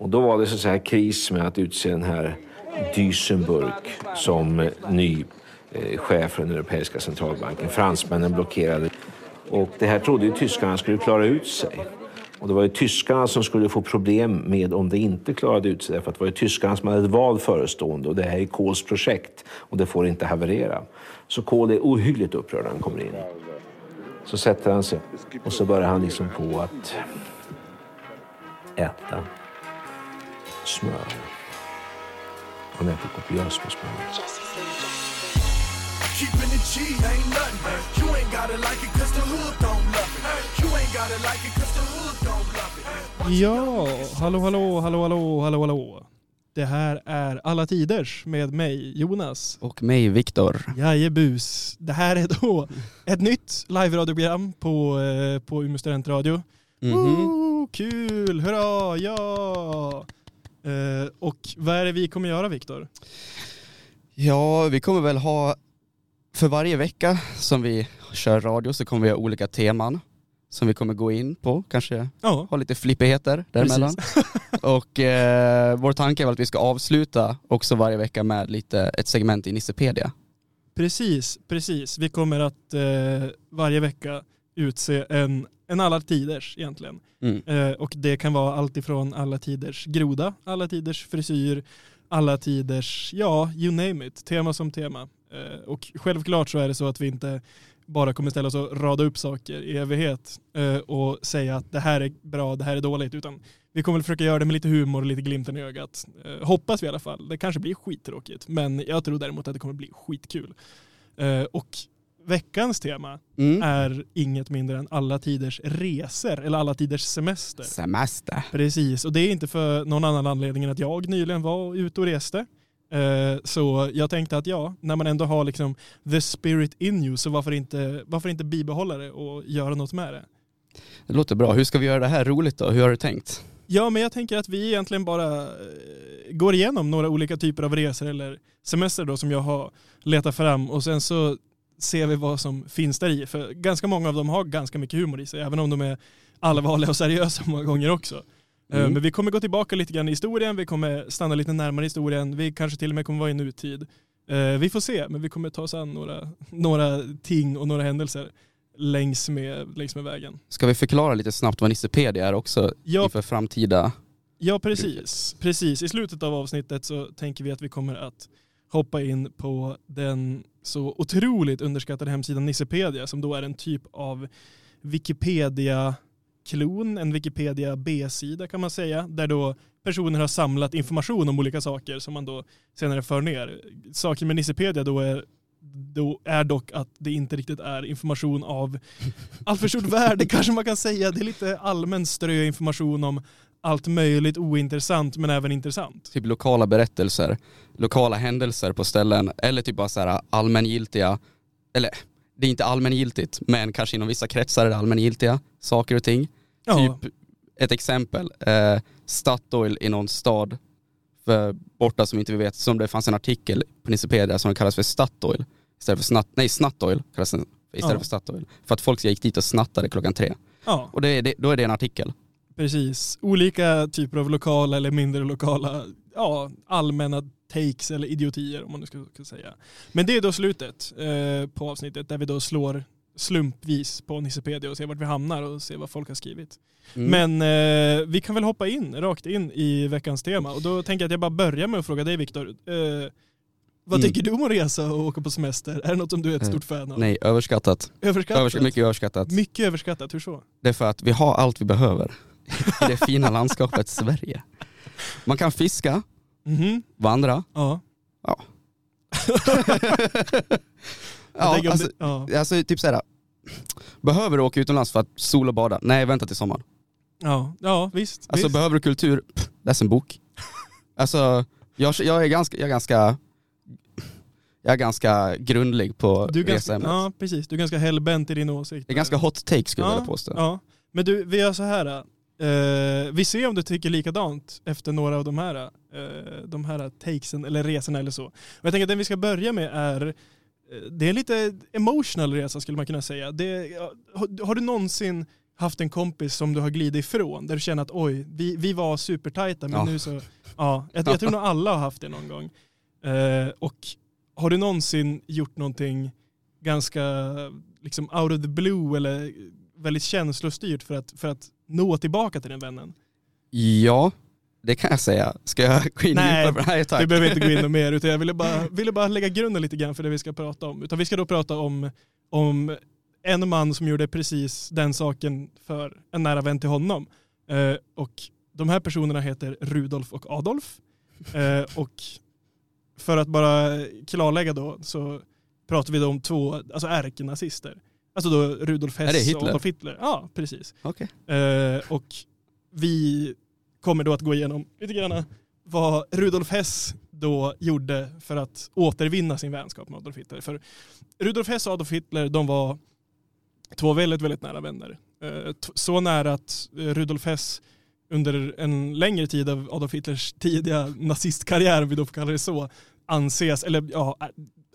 Och då var det så här kris med att utse den här Duisenburg som eh, ny eh, chef för den europeiska centralbanken. Fransmännen blockerade. Och det här trodde ju tyskarna skulle klara ut sig. Och det var ju tyskarna som skulle få problem med om det inte klarade ut sig. För att det var ju tyskarna som hade ett val förestående och det här är Kohls projekt och det får inte haverera. Så Kohl är ohyggligt upprörd när han kommer in. Så sätter han sig och så börjar han liksom på att äta smör. Han äter kopiöst med smör. Keeping it G ain't nothing. You ain't gotta like it cause the hood don't love it. You ain't gotta like it cause the hood don't love it. Ja, hallå, hallå, hallå, hallå, hallå, hallå. Det här är Alla Tiders med mig, Jonas. Och mig, Viktor. Jajebus. Det här är då ett nytt live-radioprogram på, eh, på Umeå studentradio. Mm -hmm. kul, hurra, ja! Eh, och vad är det vi kommer göra, Viktor? Ja, vi kommer väl ha, för varje vecka som vi kör radio så kommer vi ha olika teman som vi kommer gå in på, kanske ja. ha lite flippigheter däremellan. och eh, vår tanke är väl att vi ska avsluta också varje vecka med lite ett segment i Nissepedia. Precis, precis. Vi kommer att eh, varje vecka utse en, en alla tiders egentligen. Mm. Eh, och det kan vara allt ifrån alla tiders groda, alla tiders frisyr, alla tiders, ja, you name it, tema som tema. Eh, och självklart så är det så att vi inte bara kommer ställa oss och rada upp saker i evighet eh, och säga att det här är bra, det här är dåligt, utan vi kommer försöka göra det med lite humor och lite glimten i ögat. Eh, hoppas vi i alla fall. Det kanske blir skittråkigt, men jag tror däremot att det kommer bli skitkul. Eh, och veckans tema mm. är inget mindre än alla tiders resor eller alla tiders semester. Semester. Precis, och det är inte för någon annan anledning än att jag nyligen var ute och reste. Eh, så jag tänkte att ja, när man ändå har liksom the spirit in you, så varför inte, varför inte bibehålla det och göra något med det? Det låter bra. Hur ska vi göra det här roligt då? Hur har du tänkt? Ja, men jag tänker att vi egentligen bara eh, går igenom några olika typer av resor eller semester då som jag har letat fram och sen så ser vi vad som finns där i. För ganska många av dem har ganska mycket humor i sig, även om de är allvarliga och seriösa många gånger också. Eh, mm. Men vi kommer gå tillbaka lite grann i historien, vi kommer stanna lite närmare historien, vi kanske till och med kommer vara i nutid. Eh, vi får se, men vi kommer ta oss an några, några ting och några händelser längs med, längs med vägen. Ska vi förklara lite snabbt vad Nissepedia är också ja, inför framtida? Ja, precis. precis. I slutet av avsnittet så tänker vi att vi kommer att hoppa in på den så otroligt underskattade hemsidan Nissepedia som då är en typ av Wikipedia klon, en Wikipedia B-sida kan man säga, där då personer har samlat information om olika saker som man då senare för ner. Saken med Nissepedia då är, då är dock att det inte riktigt är information av alltför stort värde kanske man kan säga. Det är lite allmän strö information om allt möjligt ointressant men även intressant. Typ lokala berättelser, lokala händelser på ställen eller typ bara så här allmängiltiga, eller det är inte allmängiltigt men kanske inom vissa kretsar är det allmängiltiga saker och ting. Ja. Typ ett exempel, eh, Statoil i någon stad för borta som inte vi vet, som det fanns en artikel på Nissepedia som kallas för Statoil istället för snatt, nej Snattoil kallas den istället ja. för Statoil. För att folk gick dit och snattade klockan tre. Ja. Och det, det, då är det en artikel. Precis, olika typer av lokala eller mindre lokala, ja, allmänna takes eller idiotier om man nu ska, ska säga. Men det är då slutet eh, på avsnittet där vi då slår slumpvis på Nissepedia och ser vart vi hamnar och ser vad folk har skrivit. Mm. Men eh, vi kan väl hoppa in, rakt in i veckans tema och då tänker jag att jag bara börjar med att fråga dig Viktor. Eh, vad mm. tycker du om att resa och åka på semester? Är det något som du är ett stort fan av? Nej, överskattat. Överskattat? Övers mycket överskattat. Mycket överskattat, hur så? Det är för att vi har allt vi behöver i det fina landskapet Sverige. Man kan fiska, mm -hmm. vandra, ja. ja. ja, alltså, ja. alltså typ såhär, behöver du åka utomlands för att sol och bada? Nej, vänta till sommaren. Ja, ja visst. Alltså visst. behöver du kultur? Pff, läs en bok. alltså, jag, jag, är ganska, jag är ganska jag är ganska grundlig på du reseämnet. Ja precis, du är ganska hellbent i din åsikt. Det är ganska hot take skulle ja, jag vilja påstå. Ja. Men du, vi gör så här. Uh, vi ser om du tycker likadant efter några av de här, uh, de här takesen eller resorna eller så. Och jag tänker att den vi ska börja med är, uh, det är en lite emotional resa skulle man kunna säga. Det, har, har, du någonsin haft en kompis som du har glidit ifrån, där du känner att oj, vi, vi var supertajta men ja. nu så, ja, jag, jag tror nog alla har haft det någon gång. Eh, och har du någonsin gjort någonting ganska liksom out of the blue eller väldigt känslostyrt för att, för att nå tillbaka till den vännen? Ja, det kan jag säga. Ska jag gå in Nej, på det? Nej, du behöver inte gå in mer, utan jag ville bara, ville bara lägga grunden lite grann för det vi ska prata om. Utan vi ska då prata om, om en man som gjorde precis den saken för en nära vän till honom. Eh, och de här personerna heter Rudolf och Adolf. Eh, och för att bara klarlägga då så pratar vi då om två alltså ärkenazister. Alltså då Rudolf Hess och Adolf Hitler. Ja, precis. Okay. Eh, och vi kommer då att gå igenom lite grann vad Rudolf Hess då gjorde för att återvinna sin vänskap med Adolf Hitler. För Rudolf Hess och Adolf Hitler, de var två väldigt, väldigt nära vänner. Eh, så nära att Rudolf Hess under en längre tid av Adolf Hitlers tidiga nazistkarriär, om vi då får kalla det så, anses, eller ja,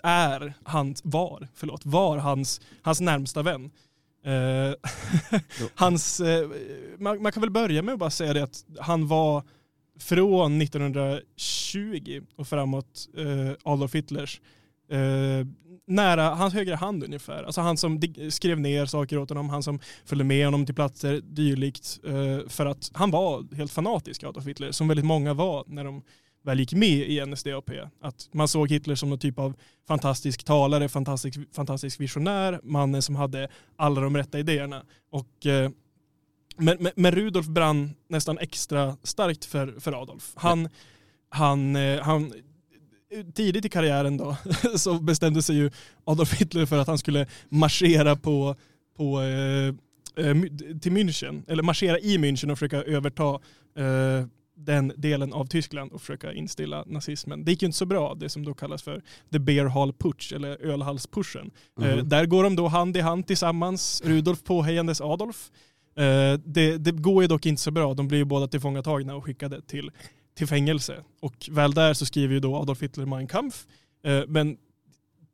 är, han, var, förlåt, var hans, hans närmsta vän. Uh, hans, uh, man, man, kan väl börja med att bara säga det att han var från 1920 och framåt uh, Adolf Hitlers nära hans högra hand ungefär. Alltså han som skrev ner saker åt honom, han som följde med honom till platser dylikt. För att han var helt fanatisk Adolf Hitler, som väldigt många var när de väl gick med i NSDAP. Att man såg Hitler som någon typ av fantastisk talare, fantastisk, fantastisk visionär, mannen som hade alla de rätta idéerna. Och, eh, men, men, men, Rudolf brann nästan extra starkt för, för Adolf. Han, han, eh, han, tidigt i karriären då så bestämde sig ju Adolf Hitler för att han skulle marschera på, på eh, eh till München, eller marschera i München och försöka överta eh, den delen av Tyskland och försöka instilla nazismen. Det gick ju inte så bra, det som då kallas för the beer hall putsch eller ölhalspushen. Mm. Eh, där går de då hand i hand tillsammans, Rudolf påhejandes Adolf. Eh, det, det, går ju dock inte så bra, de blir ju båda tillfångatagna och skickade till, till fängelse. Och väl där så skriver ju då Adolf Hitler Mein Kampf. Eh, men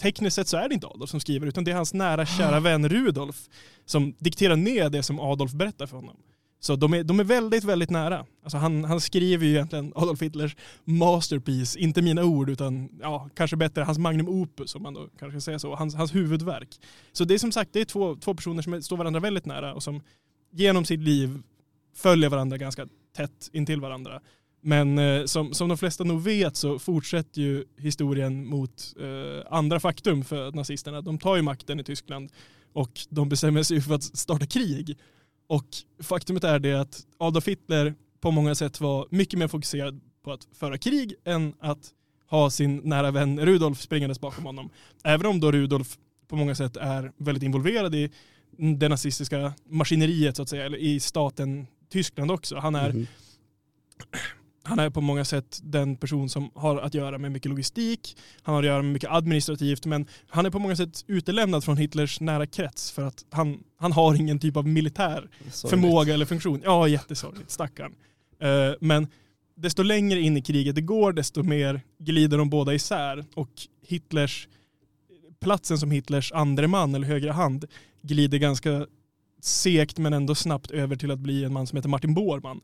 tekniskt sett så är det inte Adolf som skriver utan det är hans nära kära vän Rudolf som dikterar ner det som Adolf berättar för honom. Så de är, de är väldigt, väldigt nära. Alltså han, han skriver ju egentligen Adolf Hitlers masterpiece, inte mina ord utan ja, kanske bättre hans magnum opus om man då kanske ska säga så, hans, hans huvudverk. Så det är som sagt det är två, två personer som står varandra väldigt nära och som genom sitt liv följer varandra ganska tätt intill varandra. Men eh, som, som de flesta nog vet så fortsätter ju historien mot eh, andra faktum för nazisterna. De tar ju makten i Tyskland och de bestämmer sig för att starta krig. Och faktumet är det att Adolf Hitler på många sätt var mycket mer fokuserad på att föra krig än att ha sin nära vän Rudolf springandes bakom honom. Även om då Rudolf på många sätt är väldigt involverad i det nazistiska maskineriet så att säga, eller i staten Tyskland också. Han är mm han är på många sätt den person som har att göra med mycket logistik, han har att göra med mycket administrativt, men han är på många sätt utelämnad från Hitlers nära krets för att han, han har ingen typ av militär förmåga eller funktion. Ja, jättesorgligt, stackarn. Uh, men desto längre in i kriget det går, desto mer glider de båda isär och Hitlers, platsen som Hitlers andre man eller högra hand glider ganska segt men ändå snabbt över till att bli en man som heter Martin Bormann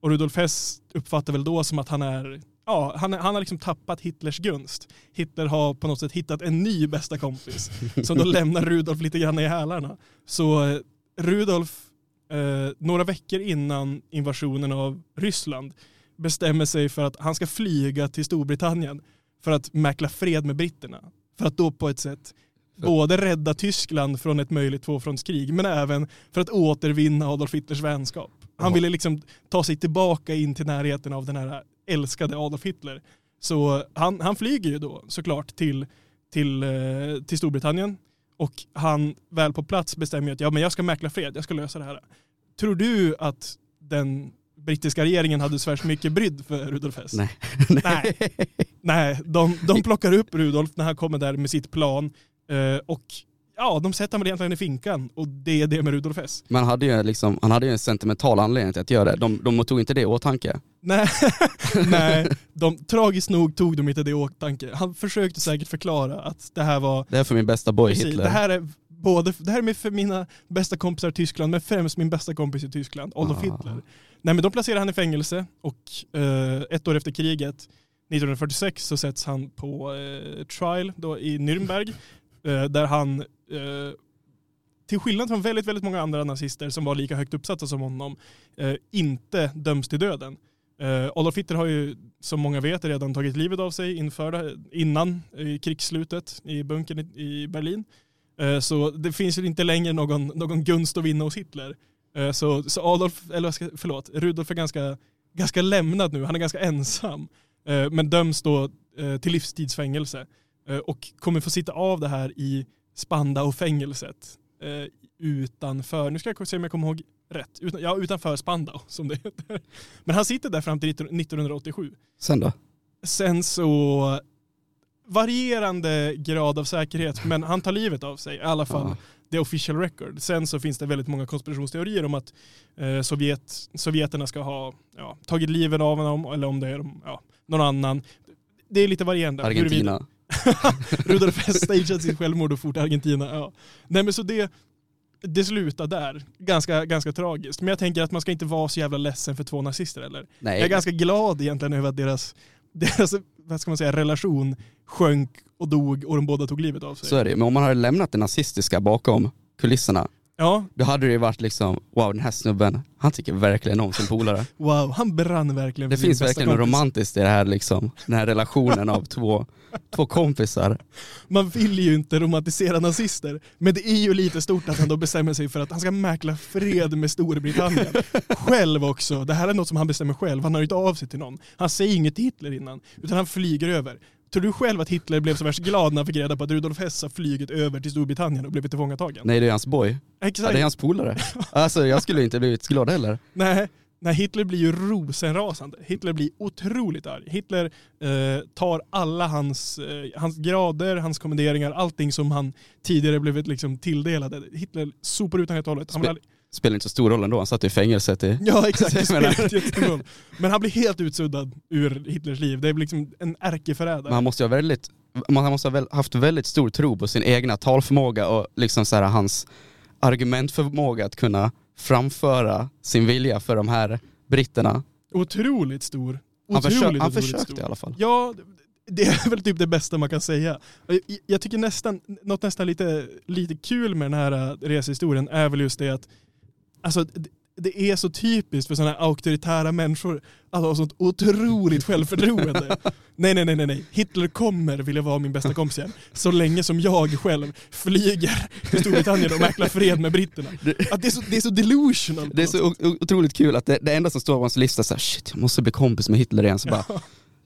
och Rudolf Hess uppfattar väl då som att han är Ja, han, han har liksom tappat Hitlers gunst. Hitler har på något sätt hittat en ny bästa kompis som då lämnar Rudolf lite grann i hälarna. Så eh, Rudolf, eh, några veckor innan invasionen av Ryssland, bestämmer sig för att han ska flyga till Storbritannien för att mäkla fred med britterna. För att då på ett sätt både rädda Tyskland från ett möjligt tvåfrontskrig men även för att återvinna Adolf Hitlers vänskap. Han ville liksom ta sig tillbaka in till närheten av den här älskade Adolf Hitler. Så han, han flyger ju då såklart till, till, eh, till Storbritannien och han väl på plats bestämmer att ja, men jag ska mäkla fred, jag ska lösa det här. Tror du att den brittiska regeringen hade så mycket brydd för Rudolf Hess? Nej. Nej, Nej de, de plockar upp Rudolf när han kommer där med sitt plan eh, och ja, de sätter honom egentligen i finkan och det är det med Rudolf Hess. Men han hade ju, liksom, han hade ju en sentimental anledning till att göra det. De, de tog inte det i åtanke. Nej, nej de, tragiskt nog tog de inte det i åtanke. Han försökte säkert förklara att det här var... Det här är för min bästa boy precis, Hitler. Det här är både, det här är för mina bästa kompisar i Tyskland, men främst min bästa kompis i Tyskland, Adolf ah. Hitler. Nej men då placerar han i fängelse och eh, ett år efter kriget, 1946, så sätts han på eh, trial då i Nürnberg, Eh, där han eh, till skillnad från väldigt, väldigt många andra nazister som var lika högt uppsatta som honom, eh, inte döms till döden. Eh, Adolf Hitler har ju, som många vet, redan tagit livet av sig inför, innan eh, krigsslutet i bunkern i Berlin. Eh, så det finns ju inte längre någon, någon gunst att vinna hos Hitler. Så, så Adolf, eller förlåt, Rudolf är ganska, ganska lämnad nu, han är ganska ensam. Men döms då till livstidsfängelse fängelse och kommer få sitta av det här i Spandau-fängelset utanför, nu ska jag se om jag kommer ihåg rätt, Utan, ja utanför Spandau som det heter. Men han sitter där fram till 1987. Sen då? Sen så varierande grad av säkerhet, men han tar livet av sig i alla fall. Ah. The official record. Sen så finns det väldigt många konspirationsteorier om att eh, Sovjet, sovjeterna ska ha ja, tagit livet av honom eller om det är ja, någon annan. Det är lite varierande. Argentina. Rudolf Hess stageat sitt självmord och fort Argentina. Ja. Nej men så det, det slutar där. Ganska, ganska tragiskt. Men jag tänker att man ska inte vara så jävla ledsen för två nazister eller. Nej. Jag är ganska glad egentligen över att deras, deras vad ska man säga, relation sjönk och dog och de båda tog livet av sig. Så är det men om man hade lämnat det nazistiska bakom kulisserna Ja. Då hade det ju varit liksom, wow den här snubben, han tycker verkligen om sin polare. Wow, han brann verkligen Det finns verkligen något romantiskt i det här liksom, den här relationen av två, två kompisar. Man vill ju inte romantisera nazister, men det är ju lite stort att han då bestämmer sig för att han ska mäkla fred med Storbritannien. Själv också, det här är något som han bestämmer själv, han har inte av sig till någon. Han säger inget till Hitler innan, utan han flyger över. Tror du själv att Hitler blev så värst glad när han fick reda på att Rudolf Hess har flugit över till Storbritannien och blivit tillfångatagen? Nej det är hans boy. Exakt. Ja, det är hans polare. alltså jag skulle inte blivit glad heller. Nej, Nej, Hitler blir ju rosenrasande. Hitler blir otroligt arg. Hitler eh, tar alla hans, eh, hans grader, hans kommenderingar, allting som han tidigare blivit liksom tilldelade. Hitler sopar ut honom helt och hållet. Han Spe spelar inte så stor roll ändå, han satt i fängelset i... Ja exakt, roll. Men han blir helt utsuddad ur Hitlers liv. Det är liksom en ärkeförrädare. Man måste ju ha väldigt, man måste ha haft väldigt stor tro på sin egna talförmåga och liksom så här, hans argumentförmåga att kunna framföra sin vilja för de här britterna. Otroligt stor. Otroligt, han, försö han försökte stor. i alla fall. Ja, det är väl typ det bästa man kan säga. Jag tycker nästan, något nästan lite, lite kul med den här äh, resehistorien är väl just det att alltså, det är så typiskt för sådana här auktoritära människor att ha sånt otroligt självförtroende. nej, nej, nej, nej, Hitler kommer vilja vara min bästa kompis igen. Så länge som jag själv flyger till Storbritannien och mäklar fred med britterna. Att det, är så, det är så delusional. Det är så otroligt kul att det, det enda som står på hans lista är shit, jag måste bli kompis med Hitler igen. Så bara,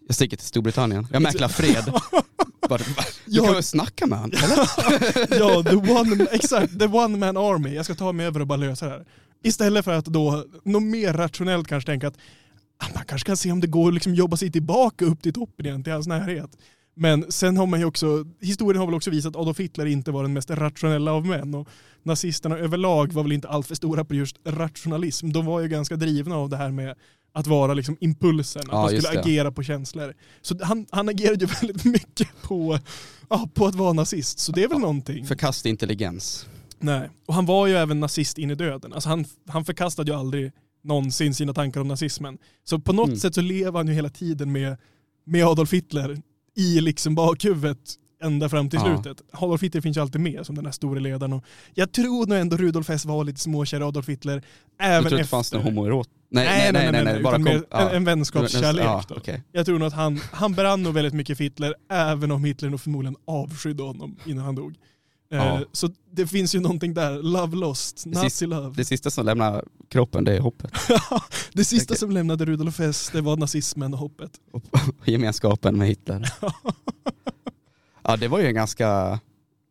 jag sticker till Storbritannien, jag mäklar fred. Bara, du kan väl snacka med honom, ja, the one, exakt, the one man army. Jag ska ta mig över och bara lösa det här. Istället för att då, något mer rationellt kanske tänka att ah, man kanske kan se om det går att liksom jobba sig tillbaka upp till toppen igen, till hans närhet. Men sen har man ju också, historien har väl också visat att Adolf Hitler inte var den mest rationella av män och nazisterna överlag var väl inte alltför stora på just rationalism. De var ju ganska drivna av det här med att vara liksom impulsen, att ja, de skulle agera på känslor. Så han, han agerade ju väldigt mycket på, ja, på att vara nazist, så det är väl ja, någonting. Förkasta intelligens. Nej, och han var ju även nazist in i döden. Alltså han, han förkastade ju aldrig någonsin sina tankar om nazismen. Så på något mm. sätt så lever han ju hela tiden med, med Adolf Hitler i liksom bakhuvudet ända fram till ja. slutet. Adolf Hitler finns ju alltid med som den här store ledaren. Och jag tror nog ändå Rudolf Hess var lite småkär i Adolf Hitler. Även du tror inte det fanns någon homoerot? Nej, nej, nej, nej, nej, nej, bara kom, en, ja. en vänskapskärlek. Ja, okay. Jag tror nog att han, han brann nog väldigt mycket för Hitler, även om Hitler nog förmodligen avskydde honom innan han dog. Ja. Eh, så det finns ju någonting där, love lost, nazi love. Det sista som lämnar kroppen det är hoppet. det sista som lämnade Rudolf Hess det var nazismen och hoppet. Och gemenskapen med Hitler. ja det var ju en ganska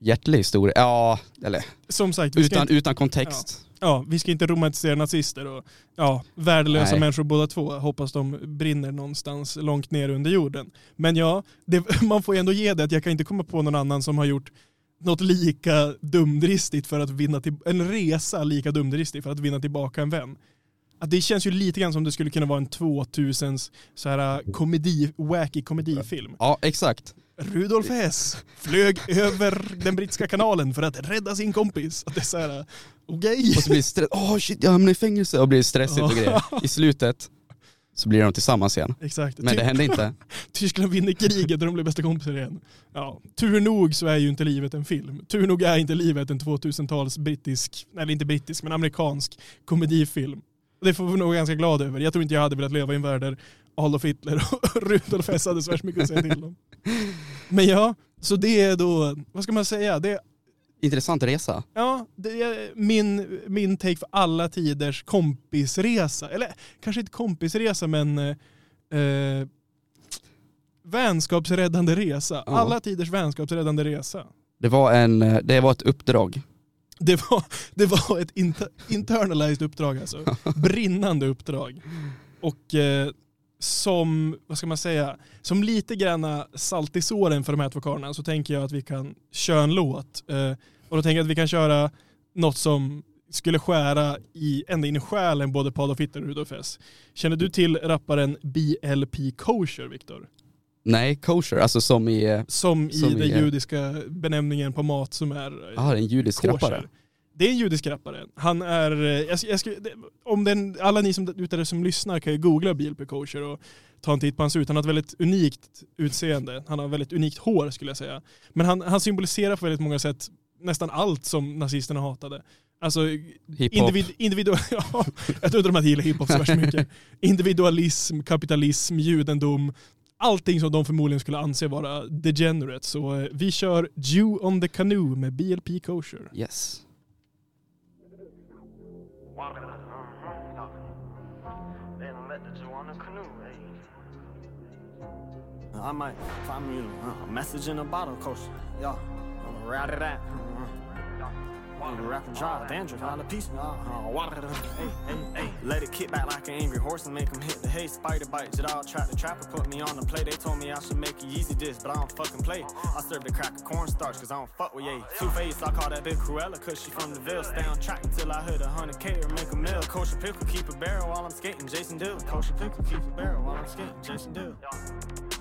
hjärtlig historia. Ja, eller Som sagt, utan, inte, utan kontext. Ja. ja. vi ska inte romantisera nazister och ja, värdelösa Nej. människor båda två. Hoppas de brinner någonstans långt ner under jorden. Men ja, det, man får ju ändå ge det att jag kan inte komma på någon annan som har gjort något lika dumdristigt för att vinna till, en resa lika dumdristig för att vinna tillbaka en vän. Att det känns ju lite grann som det skulle kunna vara en 2000s så här komedi, wacky komedifilm. Ja, exakt. Rudolf Hess flög över den brittiska kanalen för att rädda sin kompis. Att det är så här, okej. Okay. Och så blir det åh oh, shit jag hamnar i fängelse och blir stressigt och grejer. I slutet så blir de tillsammans igen. Exakt. Men det hände inte. Tyskland vinner kriget och de blir bästa kompisar igen. Ja. Tur nog så är ju inte livet en film. Tur nog är inte livet en 2000-tals brittisk, eller inte brittisk, men amerikansk komedifilm. Det får vi nog vara ganska glada över. Jag tror inte jag hade velat leva i en värld där Adolf Hitler och Rudolf Hess hade så mycket att säga till om. Men ja, så det är då, vad ska man säga, det är Intressant resa. Ja, det är min, min take för alla tiders kompisresa. Eller kanske inte kompisresa men eh, vänskapsräddande resa. Ja. Alla tiders vänskapsräddande resa. Det var, en, det var ett uppdrag. Det var, det var ett inter, internalized uppdrag alltså. Brinnande uppdrag. Och eh, som, vad ska man säga, som lite grann salt i såren för de här två karlarna så tänker jag att vi kan köra en låt. Eh, och då tänker jag att vi kan köra något som skulle skära i, ända in i själen både på Adolf Hitler och Rudolf Hess. Känner du till rapparen BLP Kosher, Viktor? Nej, kosher, alltså som i... Eh, som, som i den i, eh, judiska benämningen på mat som är Ja, ah, en judisk kosher. rappare. Det är en judisk rappare. Han är, jag, jag skulle, om den, alla ni som ute som lyssnar kan ju googla BLP Kosher och ta en titt på hans ut. Han har ett väldigt unikt utseende. Han har väldigt unikt hår skulle jag säga. Men han, han symboliserar på väldigt många sätt nästan allt som nazisterna hatade. Alltså individ, individual, ja, jag tror inte de hade gillat hiphop så värst mycket. Individualism, kapitalism, judendom, allting som de förmodligen skulle anse vara degenerate. Så eh, vi kör Jew on the Canoe med BLP Kosher. Yes. Walking, uh-huh, loving. Then met the two on the canoe, eh? I might find me a message in a bottle, coach. Yo, I'm gonna ride it out. The rapper dry, dandruff, uh, uh, water. Hey, hey, hey, let it kick back like an angry horse and make him hit the hay. Spider bites it all, trap the trapper, put me on the play. They told me I should make a easy dish, but I don't fucking play. I serve the crack of cornstarch, cause I don't fuck with ye. Two face, I call that big Cruella, cause she from the Ville. Stay on track until I hit a hundred K or make a mill. Kosher pickle, keep a barrel while I'm skating, Jason Dill. Kosher pickle, keep a barrel while I'm skating, Jason Dill.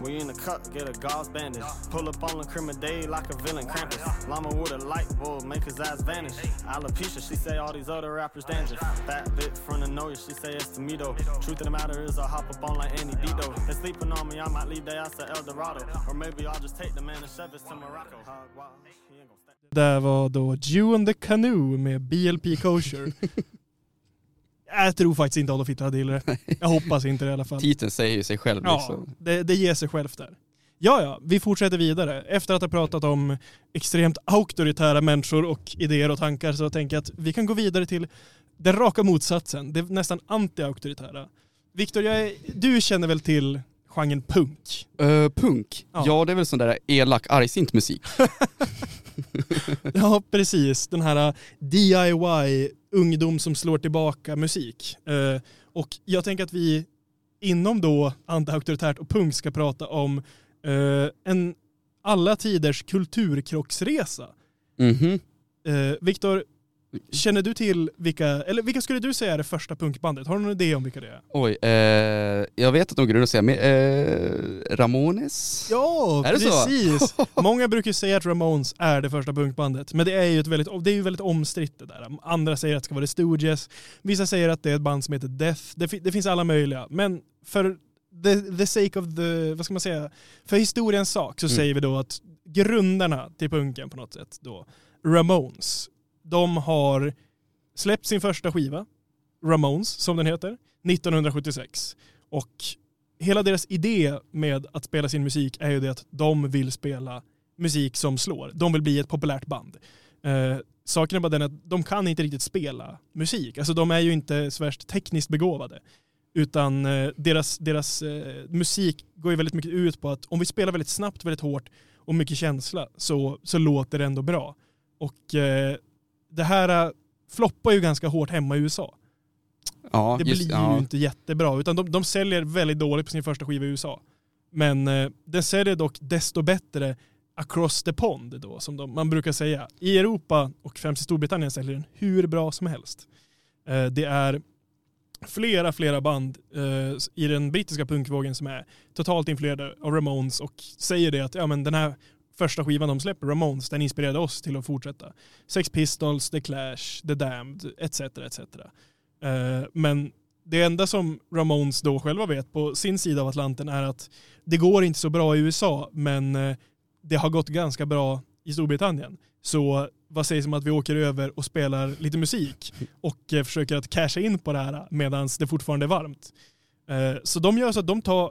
We in the cut, get a gauze bandage. Pull up on the crime day like a villain Krampus. Llama with a light bulb, make his ass vanish. Alopecia, she say all these other rappers danger. Fat bit from the noise, she say it's to me though. Truth of the matter is I hop up on like Andy D though. They sleeping on me, I might leave their ass to El Dorado. Or maybe I'll just take the man and shove to Morocco. Det var då Jew and the Canoe med BLP Kosher. Jag tror faktiskt inte Adolf Hitler hade gillat det. Jag hoppas inte det i alla fall. Titeln säger ju sig själv. Ja, liksom. det, det ger sig självt där. Ja, ja, vi fortsätter vidare. Efter att ha pratat om extremt auktoritära människor och idéer och tankar så tänker jag att vi kan gå vidare till den raka motsatsen, det nästan anti-auktoritära. Viktor, du känner väl till genren punk? Uh, punk? Ja. ja. det är väl sån där elak, argsint musik. ja, precis. Den här uh, DIY, ungdom som slår tillbaka musik. Uh, och jag tänker att vi inom då anti-auktoritärt och punk ska prata om en alla tiders kulturkrocksresa. Mm -hmm. Viktor, Känner du till vilka, eller vilka skulle du säga är det första punkbandet? Har du någon idé om vilka det är? Oj, eh, jag vet att de grundar sig med eh, Ramones? Ja, är precis! Många brukar säga att Ramones är det första punkbandet, men det är ju ett väldigt, det är ju väldigt omstritt det där. Andra säger att det ska vara The Stooges, vissa säger att det är ett band som heter Death, det, det finns alla möjliga. Men för the, the sake of the, vad ska man säga, för historiens sak så mm. säger vi då att grundarna till punken på något sätt då, Ramones, de har släppt sin första skiva, Ramones som den heter, 1976. Och hela deras idé med att spela sin musik är ju det att de vill spela musik som slår. De vill bli ett populärt band. Eh, saken är bara den att de kan inte riktigt spela musik. Alltså de är ju inte så värst tekniskt begåvade. Utan eh, deras, deras eh, musik går ju väldigt mycket ut på att om vi spelar väldigt snabbt, väldigt hårt och mycket känsla så, så låter det ändå bra. Och eh, det här floppar ju ganska hårt hemma i USA. Ja, det just, blir ja. ju inte jättebra, utan de, de säljer väldigt dåligt på sin första skiva i USA. Men eh, den säljer dock desto bättre across the pond då, som de, man brukar säga. I Europa och främst i Storbritannien säljer den hur bra som helst. Eh, det är flera, flera band eh, i den brittiska punkvågen som är totalt influerade av Ramones och säger det att ja, men den här första skivan de släpper, Ramones, den inspirerade oss till att fortsätta. Sex Pistols, The Clash, The Damned, etc. etc. Eh, men det enda som Ramones då själva vet på sin sida av Atlanten är att det går inte så bra i USA, men eh, det har gått ganska bra i Storbritannien. Så vad sägs om att vi åker över och spelar lite musik och eh, försöker att casha in på det här medan det fortfarande är varmt. Eh, så de gör så att de tar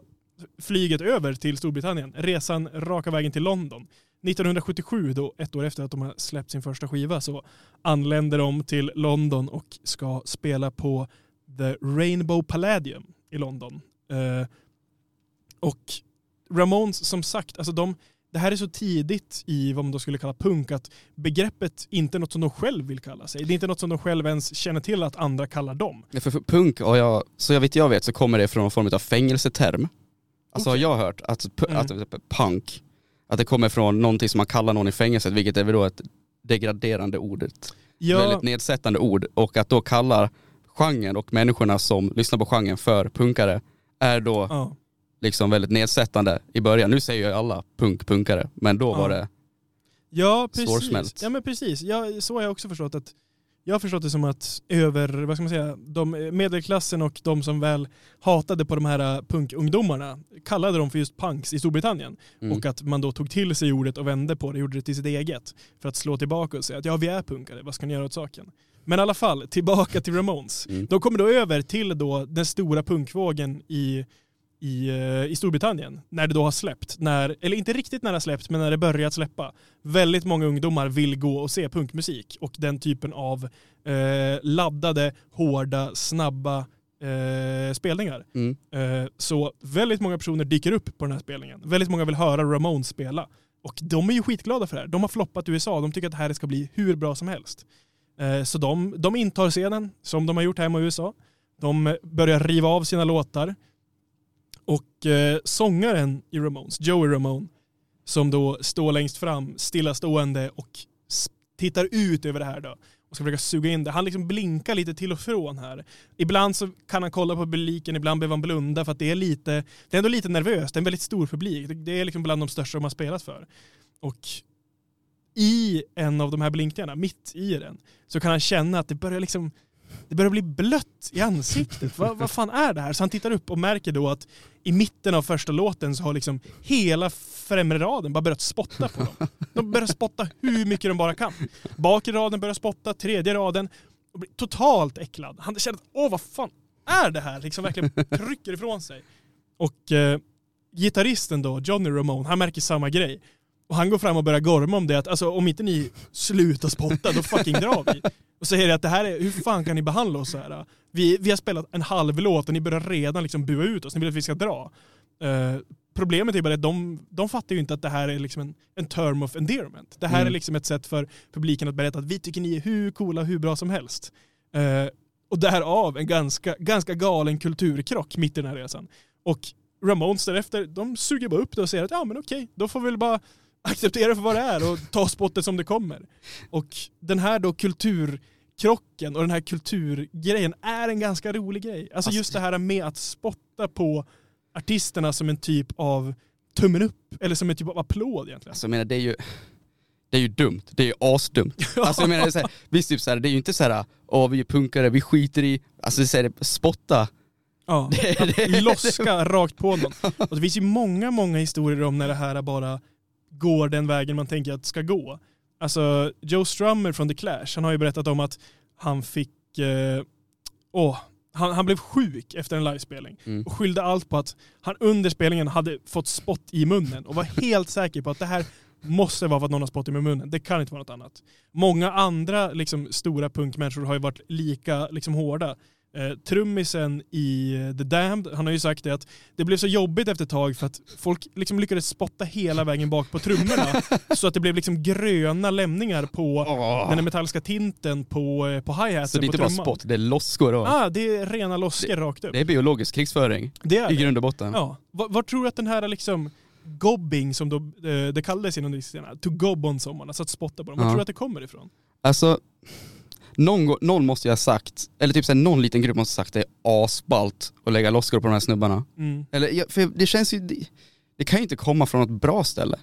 flyget över till Storbritannien, resan raka vägen till London. 1977, då, ett år efter att de har släppt sin första skiva, så anländer de till London och ska spela på The Rainbow Palladium i London. Eh, och Ramones, som sagt, alltså de, det här är så tidigt i vad man då skulle kalla punk att begreppet inte är något som de själv vill kalla sig. Det är inte något som de själv ens känner till att andra kallar dem. Ja, för, för punk, och jag, så jag vet jag vet så kommer det från någon form av fängelseterm. Alltså okay. har jag hört att, mm. att punk, att det kommer från någonting som man kallar någon i fängelset, vilket är väl då ett degraderande ord. Ett ja. väldigt nedsättande ord. Och att då kalla genren och människorna som lyssnar på genren för punkare är då ja liksom väldigt nedsättande i början. Nu säger ju alla punk punkare, men då var det ja, precis. svårsmält. Ja men precis, ja, så har jag också förstått att jag har förstått det som att över, vad ska man säga, de, medelklassen och de som väl hatade på de här äh, punkungdomarna kallade dem för just punks i Storbritannien. Mm. Och att man då tog till sig ordet och vände på det, gjorde det till sitt eget. För att slå tillbaka och säga att ja vi är punkare, vad ska ni göra åt saken? Men i alla fall, tillbaka till Ramones. Mm. De kommer då över till då den stora punkvågen i i, eh, i Storbritannien när det då har släppt. När, eller inte riktigt när det har släppt, men när det börjat släppa. Väldigt många ungdomar vill gå och se punkmusik och den typen av eh, laddade, hårda, snabba eh, spelningar. Mm. Eh, så väldigt många personer dyker upp på den här spelningen. Väldigt många vill höra Ramones spela. Och de är ju skitglada för det här. De har floppat USA, de tycker att det här ska bli hur bra som helst. Eh, så de, de intar scenen, som de har gjort hemma i USA. De börjar riva av sina låtar. Och eh, sångaren i Ramones, Joey Ramone, som då står längst fram stillastående och tittar ut över det här då och ska försöka suga in det. Han liksom blinkar lite till och från här. Ibland så kan han kolla på publiken, ibland behöver han blunda för att det är lite, det är ändå lite nervöst. Det är en väldigt stor publik. Det är liksom bland de största de har spelat för. Och i en av de här blinkningarna, mitt i den, så kan han känna att det börjar liksom det börjar bli blött i ansiktet. vad, vad fan är det här? Så han tittar upp och märker då att i mitten av första låten så har liksom hela främre raden bara börjat spotta på dem. De börjar spotta hur mycket de bara kan. Bakre raden börjar spotta, tredje raden och blir totalt äcklad. Han känner att åh vad fan är det här? Liksom verkligen trycker ifrån sig. Och eh, gitarristen då, Johnny Ramone, han märker samma grej. Och han går fram och börjar gorma om det att alltså, om inte ni slutar spotta då fucking drar vi och säger att det här är, hur fan kan ni behandla oss så här? Vi, vi har spelat en halv låt och ni börjar redan liksom bua ut oss, ni vill att vi ska dra. Uh, problemet är bara att de, de fattar ju inte att det här är liksom en, en term of endearment. Det här mm. är liksom ett sätt för publiken att berätta att vi tycker ni är hur coola, hur bra som helst. Uh, och därav en ganska, ganska galen kulturkrock mitt i den här resan. Och Ramones därefter, de suger bara upp det och säger att ja men okej, då får vi väl bara acceptera för vad det är och ta spottet som det kommer. Och den här då kulturkrocken och den här kulturgrejen är en ganska rolig grej. Alltså, alltså just det här med att spotta på artisterna som en typ av tummen upp eller som en typ av applåd egentligen. Alltså jag menar det är ju det är ju dumt, det är ju asdumt. Alltså jag menar, det är så här, visst typ så här, det är ju inte så här, åh vi är punkare, vi skiter i, alltså det är spotta. Ja, det, det, loska rakt på någon. Och det finns ju många, många historier om när det här bara går den vägen man tänker att det ska gå. Alltså Joe Strummer från The Clash, han har ju berättat om att han fick, eh, åh, han, han, blev sjuk efter en livespelning mm. och skyllde allt på att han under spelningen hade fått spott i munnen och var helt säker på att det här måste vara för att någon har spott i munnen. Det kan inte vara något annat. Många andra liksom, stora punkmänniskor har ju varit lika liksom, hårda. Eh, trummisen i eh, The Damned, han har ju sagt det att det blev så jobbigt efter ett tag för att folk liksom lyckades spotta hela vägen bak på trummorna så att det blev liksom gröna lämningar på oh. den metalliska tinten på, eh, på hi-haten Så det är inte bara spott, det är loskor? Ja, ah, det är rena loskor det, rakt upp. Det är biologisk krigsföring det är i grund och botten. Ja. Var tror du att den här liksom gobbing som då, det kallades inom disciplinerna, to gob on someone, alltså att spotta på dem, var tror du att det kommer ifrån? Alltså någon, någon måste ju ha sagt, eller typ så här, någon liten grupp måste ha sagt det är asballt att lägga loskor på de här snubbarna. Mm. Eller, för det känns ju, det, det kan ju inte komma från något bra ställe.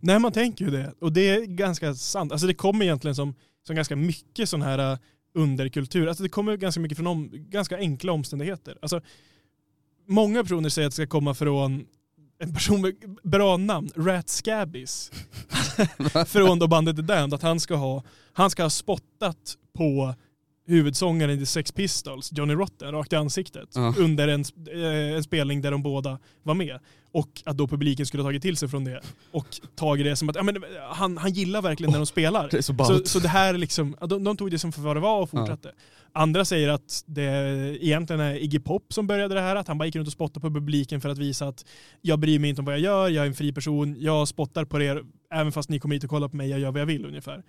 Nej man tänker ju det. Och det är ganska sant. Alltså det kommer egentligen som, som ganska mycket sån här uh, underkultur. Alltså det kommer ganska mycket från om, ganska enkla omständigheter. Alltså, många personer säger att det ska komma från en person med bra namn, Rat Scabbis. från då bandet The Damned, att han ska ha, han ska ha spottat på huvudsångaren i Sex Pistols, Johnny Rotten, rakt i ansiktet Ja. under en, eh, en spelning där de båda var med. Och att då publiken skulle ha tagit till sig från det och tagit det som att ja, men, han, han gillar verkligen när de spelar. Det så Så, så det här är liksom, ja, de, de tog det som för vad det var och fortsatte. Andra säger att det egentligen är Iggy Pop som började det här, att han bara gick runt och spottade på publiken för att visa att jag bryr mig inte om vad jag gör, jag är en fri person, jag spottar på er även fast ni kommer hit och kollar på mig, jag gör vad jag vill ungefär.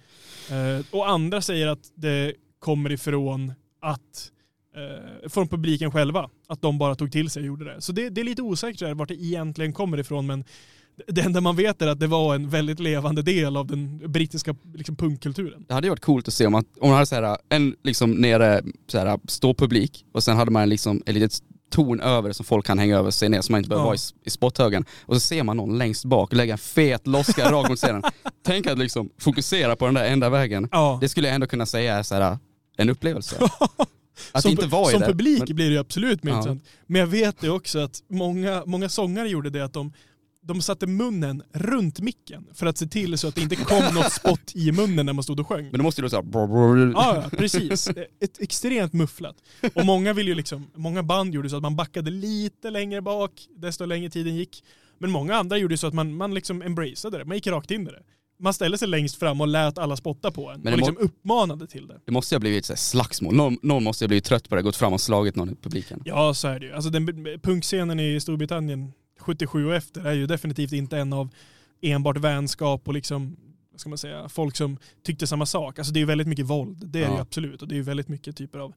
Eh, och andra säger att det kommer ifrån att eh, från publiken själva, att de bara tog till sig och gjorde det. Så det, det är lite osäkert där, vart det egentligen kommer ifrån men det enda man vet är att det var en väldigt levande del av den brittiska liksom, punkkulturen. Det hade ju varit coolt att se om man, om man hade så här, en liksom nere så här, ståpublik och sen hade man en liksom ett litet torn över som folk kan hänga över sig ner så man inte behöver Ja. vara i, i spotthögen. Och så ser man någon längst bak lägga en fet loska rakt mot scenen. Tänk att liksom fokusera på den där enda vägen. Ja. Det skulle jag ändå kunna säga är så här, en upplevelse. Att som inte vara i som det. publik men- blir det ju absolut mer Ja. intressant. Men jag vet det också att många, många sångare gjorde det att de, de satte munnen runt micken för att se till så att det inte kom något spott i munnen när man stod och sjöng. Men då måste du såhär... Ja, ja, precis. Ett extremt mufflat. Och många vill ju liksom, många band gjorde så att man backade lite längre bak desto längre tiden gick. Men många andra gjorde så att man, man liksom embraceade det, man gick rakt in i det. Man ställde sig längst fram och lät alla spotta på en det och liksom uppmanade till det. Det måste ju ha blivit här slagsmål. Någon, någon måste ha blivit trött på det, gått fram och slagit någon i publiken. Ja, så är det ju. Alltså den punkscenen i Storbritannien 77 och efter är ju definitivt inte en av enbart vänskap och liksom, vad ska man säga, folk som tyckte samma sak. Alltså det är ju väldigt mycket våld, det är det ju Ja. absolut. Och det är ju väldigt mycket typer av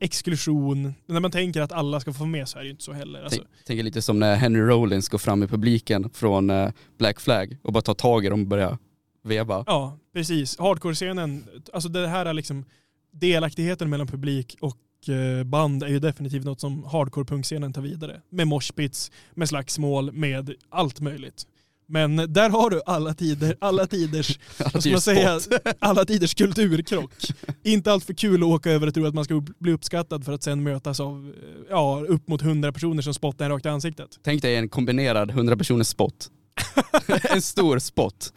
exklusion. När man tänker att alla ska få med så är det ju inte så heller. Alltså, Tänk, tänker lite som när Henry Rollins går fram i publiken från eh, Black Flag och bara tar tag i dem och börjar veva. ja, precis. Hardcore-scenen, alltså det här är liksom delaktigheten mellan publik och eh, band är ju definitivt något som hardcore-punkscenen tar vidare. Med moshpits, med slagsmål, med allt möjligt. Men där har du alla tider, alla tiders, ska man säga, alla tiders kulturkrock. Inte allt för kul att åka över och tro att man ska bli uppskattad för att sen mötas av eh, ja, upp mot hundra personer som spottar en rakt i ansiktet. Tänk dig en kombinerad 100 personers spot. en stor spot.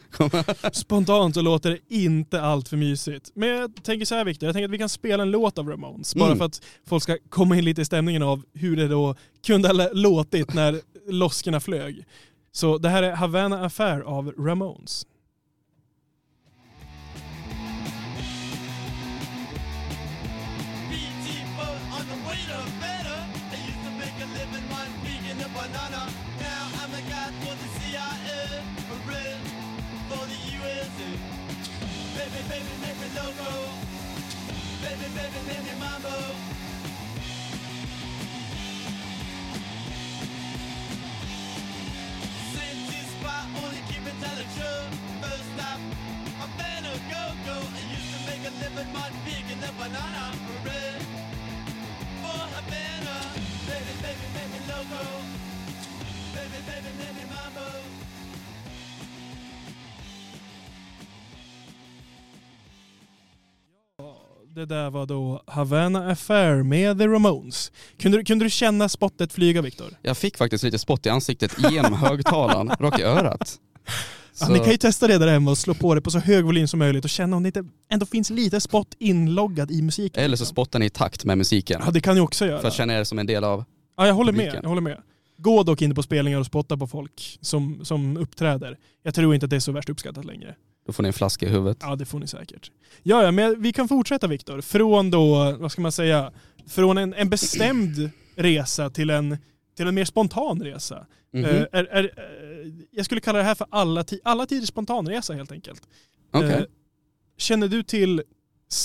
Spontant så låter det inte allt för mysigt. Men jag tänker så här Victor, jag tänker att vi kan spela en låt av Ramones. Bara Mm. för att folk ska komma in lite i stämningen av hur det då kunde ha låtit när loskorna flög. Så det här är Havana Affair av Ramones. Banana. Red for Havana. Baby, baby, me loco. Baby, baby, me mambo. Det där var då Havana Affair med The Ramones. Kunde, du- kunde du känna spottet flyga Victor? Jag fick faktiskt lite spott i ansiktet genom högtalaren, rakt i örat. Ja, ni kan ju testa det där hemma och slå på det på så hög volym som möjligt och känna om det inte ändå finns lite spott inloggad i musiken. Eller så spottar ni i takt med musiken. Ja det kan ni också göra. För att känna er som en del av... Ja, jag håller med. publiken. Jag håller med. Gå dock inte på spelningar och spotta på folk som, som uppträder. Jag tror inte att det är så värst uppskattat längre. Då får ni en flaska i huvudet. Ja, det får ni säkert. Ja, ja men vi kan fortsätta Viktor. Från då, vad ska man säga, från en, en bestämd resa till en, till en mer spontan resa. Mhm. Eh, är, är, eh, jag skulle kalla det här för alla, ti- alla tiders spontanresa helt enkelt. Eh, känner du till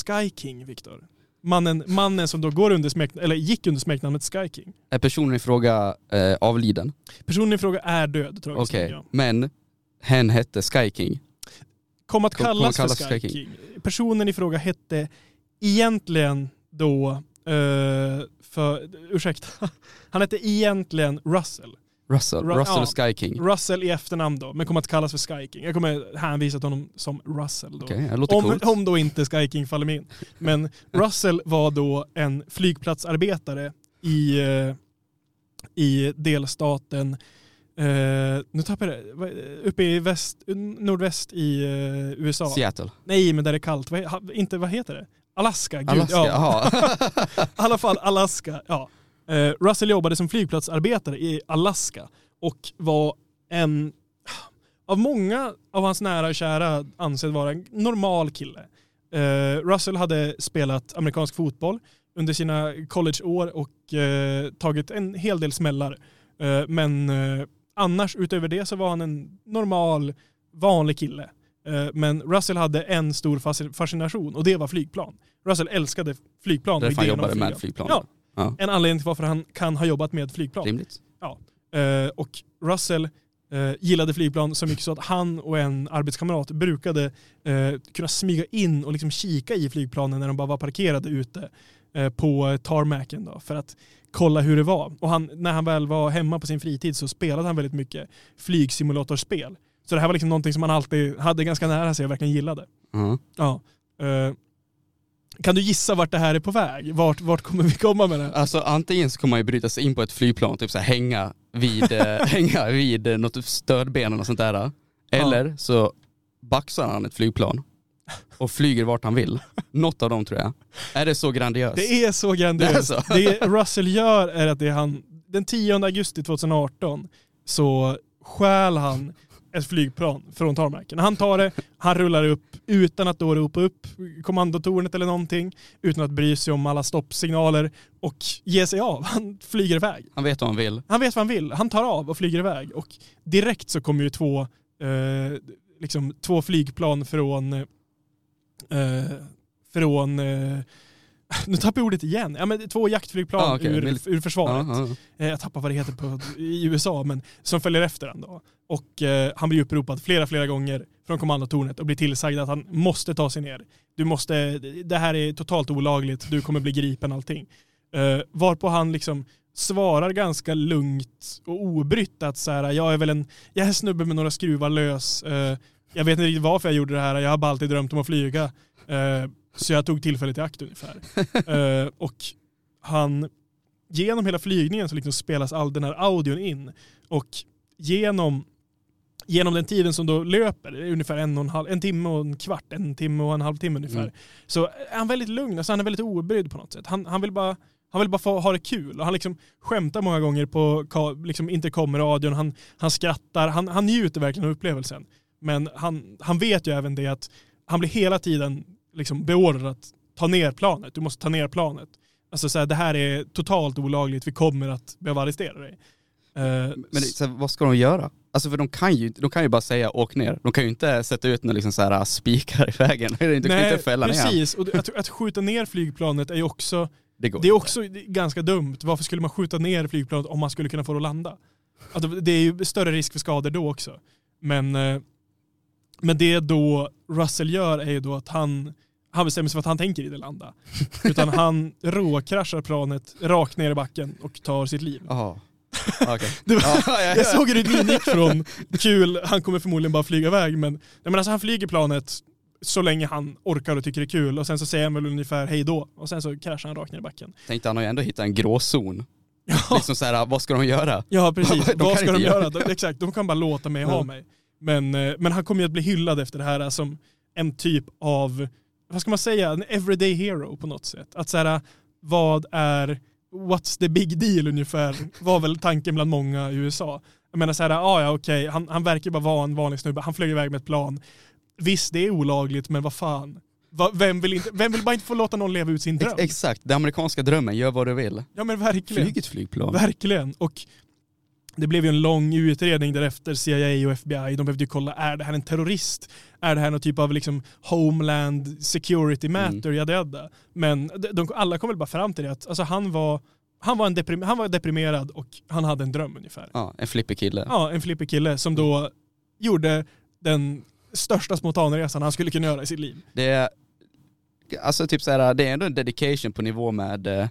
Sky King, Viktor? Mannen, mannen som då går under smekn- eller gick under smeknamnet Sky King. Är personen i fråga eh, avliden? Personen i fråga är död, tror jag. Okej, Ja. men hen hette Sky King. Kom att Kom- kom kallas, att kallas för Sky Sky King. King. Personen i fråga hette egentligen då, eh, för, ursäkta, han hette egentligen Russell. Russell, Ru- Russell ja. Sky King. Russell i efternamn då, men kommer att kallas för Sky King. Jag kommer hänvisa till honom som Russell då. Låter Om, coolt. om då inte Sky King faller mig in. Men Russell var då en flygplatsarbetare i, eh, i delstaten, eh, nu tappar jag det, uppe i väst, nordväst i eh, USA. Seattle. Nej men där det är kallt, vad, inte, vad heter det? Alaska, gud. Alaska, ja. I alla fall Alaska. Ja. Eh, Russell jobbade som flygplatsarbetare i Alaska och var en av många av hans nära och kära ansedd vara en normal kille. Eh, Russell hade spelat amerikansk fotboll under sina collegeår och eh, tagit en hel del smällar. Men annars utöver det så var han en normal, vanlig kille. Men Russell hade en stor fasc- fascination och det var flygplan. Russell älskade flygplan. Därför han jobbade med flygplan. Ja, Ja. en anledning till varför han kan ha jobbat med flygplan. Rimligt. Eh, och Russell eh, gillade flygplan så mycket så att han och en arbetskamrat brukade eh, kunna smyga in och liksom kika i flygplanen när de bara var parkerade ute på tarmacen då, för att kolla hur det var. Och han, när han väl var hemma på sin fritid så spelade han väldigt mycket flygsimulatorspel. Så det här var liksom någonting som han alltid hade ganska nära sig och verkligen gillade. Ja. Ja. Eh, kan du gissa vart det här är på väg? Vart, vart kommer vi komma med det? här? Alltså antingen så kommer man ju bryta sig in på ett flygplan, typ så här, hänga vid, eh, hänga vid eh, något stödben och sånt där. Eller så baxar han ett flygplan och flyger vart han vill. Något av dem tror jag. Är det så grandiöst? Det är så Det är grandiöst. så. Det Russell gör är att det är han, den 10 augusti 2018 så stjäl han ett flygplan från tarmacken. Han tar det, han rullar upp utan att då ropa upp kommandotornet eller någonting, utan att bry sig om alla stoppsignaler och ge sig av. Han flyger iväg. Han vet vad han vill. Han vet vad han vill. Han tar av och flyger iväg. Och direkt så kommer ju två, eh, liksom, två flygplan från, eh, från eh, nu tappar jag ordet igen. Ja, men två jaktflygplan Ah, okej. ur, ur försvaret. Ja, ja. Eh, Jag tappar vad det heter på, i USA, men som följer efter han då. Och eh, han blir uppropad flera, flera gånger från kommandotornet och blir tillsagd att han måste ta sig ner. Du måste, det här är totalt olagligt, du kommer bli gripen allting. Eh, varpå han liksom svarar ganska lugnt och obrytt att så här, jag är väl en, jag är snubbe med några skruvar lös. Eh, jag vet inte riktigt varför jag gjorde det här, jag har bara alltid drömt om att flyga. Så jag tog tillfället i akt ungefär. Eh, och han, genom hela flygningen så liksom spelas all den här audion in. Och genom, genom den tiden som då löper, ungefär en, och en, halv, en timme och en kvart, en timme och en halv timme ungefär, Mm. så är han väldigt lugn, alltså han är väldigt obrydd på något sätt. Han, han vill bara han vill bara få ha det kul och han liksom skämtar många gånger på liksom intercomradion, han, han skrattar, han, han njuter verkligen av upplevelsen. Men han, han vet ju även det att han blir hela tiden liksom beordrad att ta ner planet, du måste ta ner planet. Alltså så här, det här är totalt olagligt, vi kommer att behöva arrestera dig. Eh, Men det, här, vad ska de göra? Alltså för de kan ju, de kan ju bara säga åk ner. De kan ju inte sätta ut några liksom så här spikar i vägen. De kan ju inte fälla ner precis. Och att, att skjuta ner flygplanet är ju också, Det det är också ganska dumt. Varför skulle man skjuta ner flygplanet om man skulle kunna få det att landa? Alltså, det är ju större risk för skador då också. Men, eh, men det då Russell gör är ju då att han, han bestämmer sig för att han tänker inte landa. Utan han råkraschar planet rakt ner i backen och tar sitt liv. Jaha. Ja, ja. Jag såg hur din gick från kul, han kommer förmodligen bara flyga iväg, men, nej, men alltså, han flyger planet så länge han orkar och tycker det är kul och sen så säger han väl ungefär hej då och sen så kraschar han rakt ner i backen. Tänkte han har ju ändå hittat en gråzon. Ja, Liksom så här, vad ska de göra? ja precis. Vad ska de göra göra? Exakt, de kan bara låta mig ha Ja. mig. Men, eh, men han kommer ju att bli hyllad efter det här som en typ av, vad ska man säga, en everyday hero på något sätt. Att så här, vad är, what's the big deal ungefär, var väl tanken bland många i USA. Jag menar så här, ah, ja okej, han, han verkar bara vara en vanlig snubbe, han flög iväg med ett plan. Visst, det är olagligt, men vad fan. Va, vem, vill inte, vem vill bara inte få låta någon leva ut sin dröm? Ex exakt, den amerikanska drömmen, gör vad du vill. Ja men verkligen. Flyg ett flygplan. Verkligen. Och det blev ju en lång utredning därefter, CIA och FBI. De behövde ju kolla, är det här en terrorist? Är det här någon typ av liksom homeland security matter? Mm. Yada, yada. Men de, de, alla kom väl bara fram till det att alltså, han, var, han, var en deprim, han var deprimerad och han hade en dröm ungefär. Ja, en flippig kille. Ja, en flippig kille som då gjorde den största spontanresan han skulle kunna göra i sitt liv. Det är alltså typ så här, det är ändå en dedication på nivå med eh,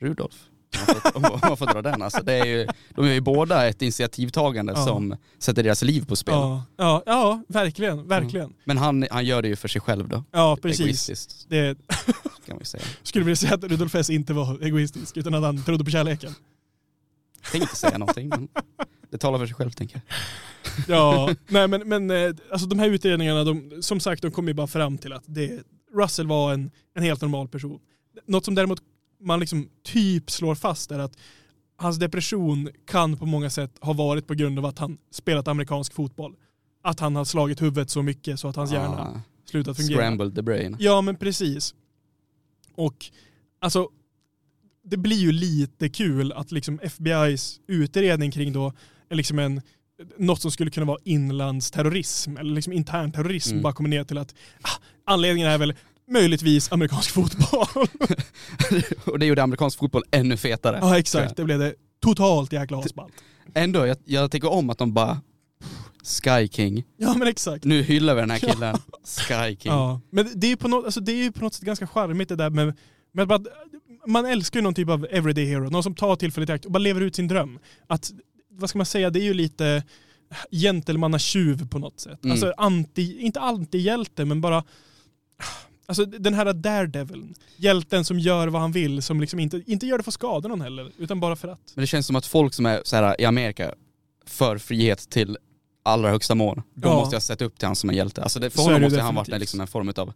Rudolf. Man får, om man får dra den alltså. Det är ju, de är ju båda ett initiativtagande Ja. som sätter deras liv på spel. Ja, ja, ja verkligen, verkligen. Men han, han gör det ju för sig själv då. Ja, precis. Egoistiskt Det, kan man säga. skulle vilja säga att Rudolf Hess inte var egoistisk utan att han trodde på kärleken. Jag tänkte inte säga någonting men det talar för sig själv tänker jag. Ja, nej men, men eh, alltså de här utredningarna, de, som sagt de kom ju bara fram till att det, Russell var en, en helt normal person. Något som däremot man liksom typ slår fast är att hans depression kan på många sätt ha varit på grund av att han spelat amerikansk fotboll. Att han har slagit huvudet så mycket så att hans hjärna Ah, slutat fungera. scrambled the brain. Ja men precis. Och alltså det blir ju lite kul att liksom FBI's utredning kring då är liksom en något som skulle kunna vara inlandsterrorism eller liksom intern terrorism Mm. bara kommer ner till att ah, anledningen är väl möjligtvis amerikansk fotboll. och det gjorde amerikansk fotboll ännu fetare. ja exakt, det blev det totalt jäkla asballt. Ändå, jag, jag tycker om att de bara Sky King. Ja men exakt. Nu hyllar vi den här killen. Sky King. Ja, men det är ju på något, alltså det är ju på något sätt ganska charmigt det där med, med bara, man älskar ju någon typ av everyday hero, någon som tar tillfället i akt och bara lever ut sin dröm. Att, vad ska man säga, det är ju lite gentlemannatjuv på något sätt. Mm. Alltså anti, inte antihjälte men bara Alltså den här daredeviln, hjälten som gör vad han vill, som liksom inte, inte gör det för att skada någon heller, utan bara för att. Men det känns som att folk som är så här i Amerika för frihet till allra högsta mål, de Ja. måste jag sätta upp till han som en hjälte. Alltså det, för Så honom måste han varit liksom en form av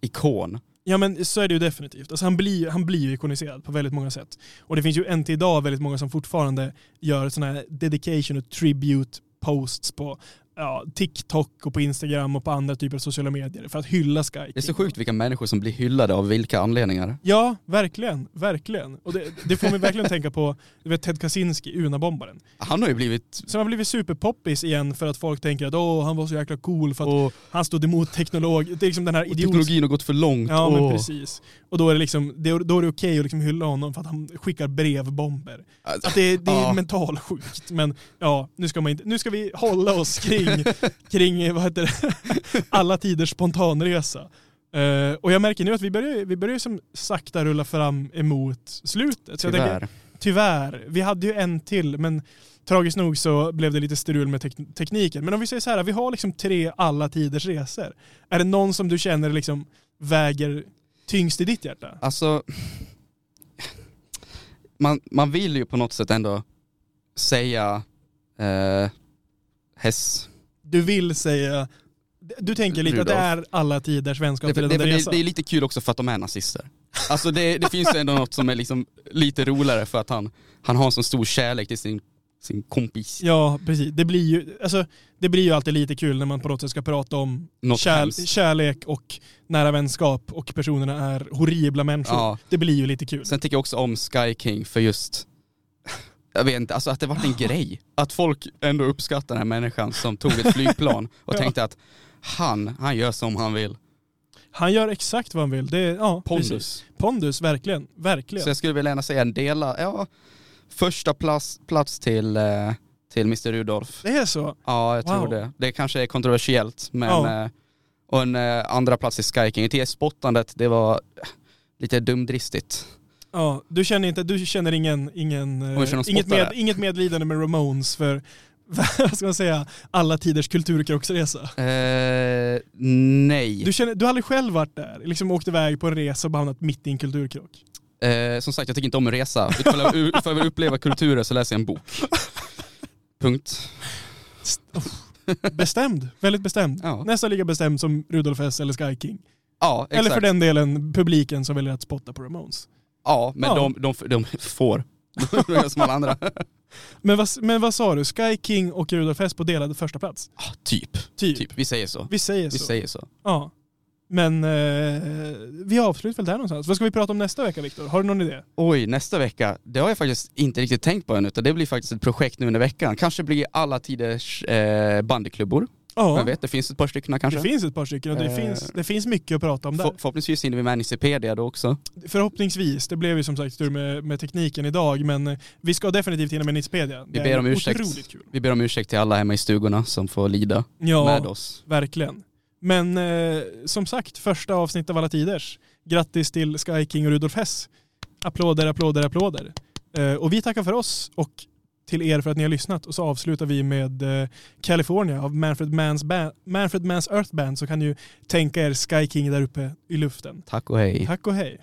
ikon. Ja men så är det ju definitivt. Alltså han, blir, han blir ju ikoniserad på väldigt många sätt. Och det finns ju än till idag väldigt många som fortfarande gör sådana här dedication och tribute posts på ja, TikTok och på Instagram och på andra typer av sociala medier för att hylla Sky Det är så sjukt vilka människor som blir hyllade av vilka anledningar. Ja, verkligen. Verkligen. Och det, det får mig verkligen tänka på du vet, Ted Kaczynski, Unabombaren. Han har ju blivit... Som har blivit superpoppis igen för att folk tänker att åh, han var så jäkla cool för att Och han stod emot teknolog. Det är liksom den här idiot teknologin har gått för långt. Ja men Åh. precis. Och då är det, liksom, då är det okej att liksom hylla honom för att han skickar brevbomber. Alltså, Att det, är- det är Ja. mentalsjukt. Men ja, nu ska, man inte, nu ska vi hålla oss kring, kring vad heter det? alla tiders spontanresa. Eh, och jag märker nu att vi börjar, vi börjar som sakta rulla fram emot slutet. Jag tänker, Tyvärr. tyvärr, vi hade ju en till men tragiskt nog så blev det lite strul med tek- tekniken. Men om vi säger så här, vi har liksom tre alla tiders resor. Är det någon som du känner liksom väger tyngst i ditt hjärta? Alltså, man, man vill ju på något sätt ändå säga eh, Hess. Du vill säga, du tänker lite att det är alla tiders vänskap Det, till det, det, det är lite kul också för att de är nazister. Alltså det, det finns ändå något som är liksom lite roligare för att han, han har en så stor kärlek till sin, sin kompis. Ja, precis. Det blir, ju, alltså, det blir ju alltid lite kul när man på något sätt ska prata om kär, kärlek och nära vänskap och personerna är horribla människor. Ja. Det blir ju lite kul. Sen tycker jag också om Sky King för just, jag vet inte, alltså att det varit en grej. Att folk ändå uppskattar den här människan som tog ett flygplan och Ja. tänkte att han, han gör som han vill. Han gör exakt vad han vill. Det är, ja, precis. Pondus. Pondus, verkligen. verkligen. Så jag skulle vilja gärna säga en dela, ja, första plats, plats till, eh, till Mr Rudolf. Det är så? Ja, jag tror Wow. det. Det kanske är kontroversiellt, men Ja. eh, och en eh, andra plats i Sky King. Det spottandet, det var lite dumdristigt. Ja, du känner, inte, du känner ingen, ingen, eh, inget, med, inget medlidande med Ramones för vad ska man säga, alla tiders kulturkrocksresa. Eh, nej. Du, känner, du har aldrig själv varit där, liksom åkt iväg på en resa och bara hamnat mitt i en kulturkrock. Eh, som sagt, jag tycker inte om att resa. Ifall jag, ifall jag vill uppleva kulturer så läser jag en bok. Punkt. Bestämd, väldigt bestämd. Ja, Nästan lika bestämd som Rudolf Hess eller Sky King. ja exakt. Eller för den delen publiken som väljer att spotta på Ramones. Ja, men Ja. De, de, de får. De gör som alla andra. Men vad, men vad sa du? Sky King och Rudolf på delad första plats? Ah, typ, Typ. typ. Vi säger så. Vi säger Vi så. säger så. Ja. Men eh, vi avslutar väl där någonstans. Vad ska vi prata om nästa vecka Viktor? Har du någon idé? Oj, nästa vecka, det har jag faktiskt inte riktigt tänkt på än utan det blir faktiskt ett projekt nu under veckan. Kanske blir alla tiders eh, bandyklubbor. Ja, Jag vet, det finns ett par stycken kanske. det finns ett par stycken och det, Eh, finns, det finns mycket att prata om där. För, förhoppningsvis hinner vi med Nicipedia då också. Förhoppningsvis. Det blev ju som sagt stur med, med tekniken idag men vi ska definitivt hinna med Nitspedia. Vi ber om ursäkt. Kul. Vi ber om ursäkt till alla hemma i stugorna som får lida Ja, med oss. verkligen. Men eh, som sagt, första avsnitt av alla tiders. Grattis till Sky King och Rudolf Hess. Applåder, applåder, applåder. Eh, och vi tackar för oss och till er för att ni har lyssnat och så avslutar vi med eh, California av Manfred Manns, Band, Manfred Manns Earth Band så kan ni ju tänka er Sky King där uppe i luften. Tack och hej. Tack och hej.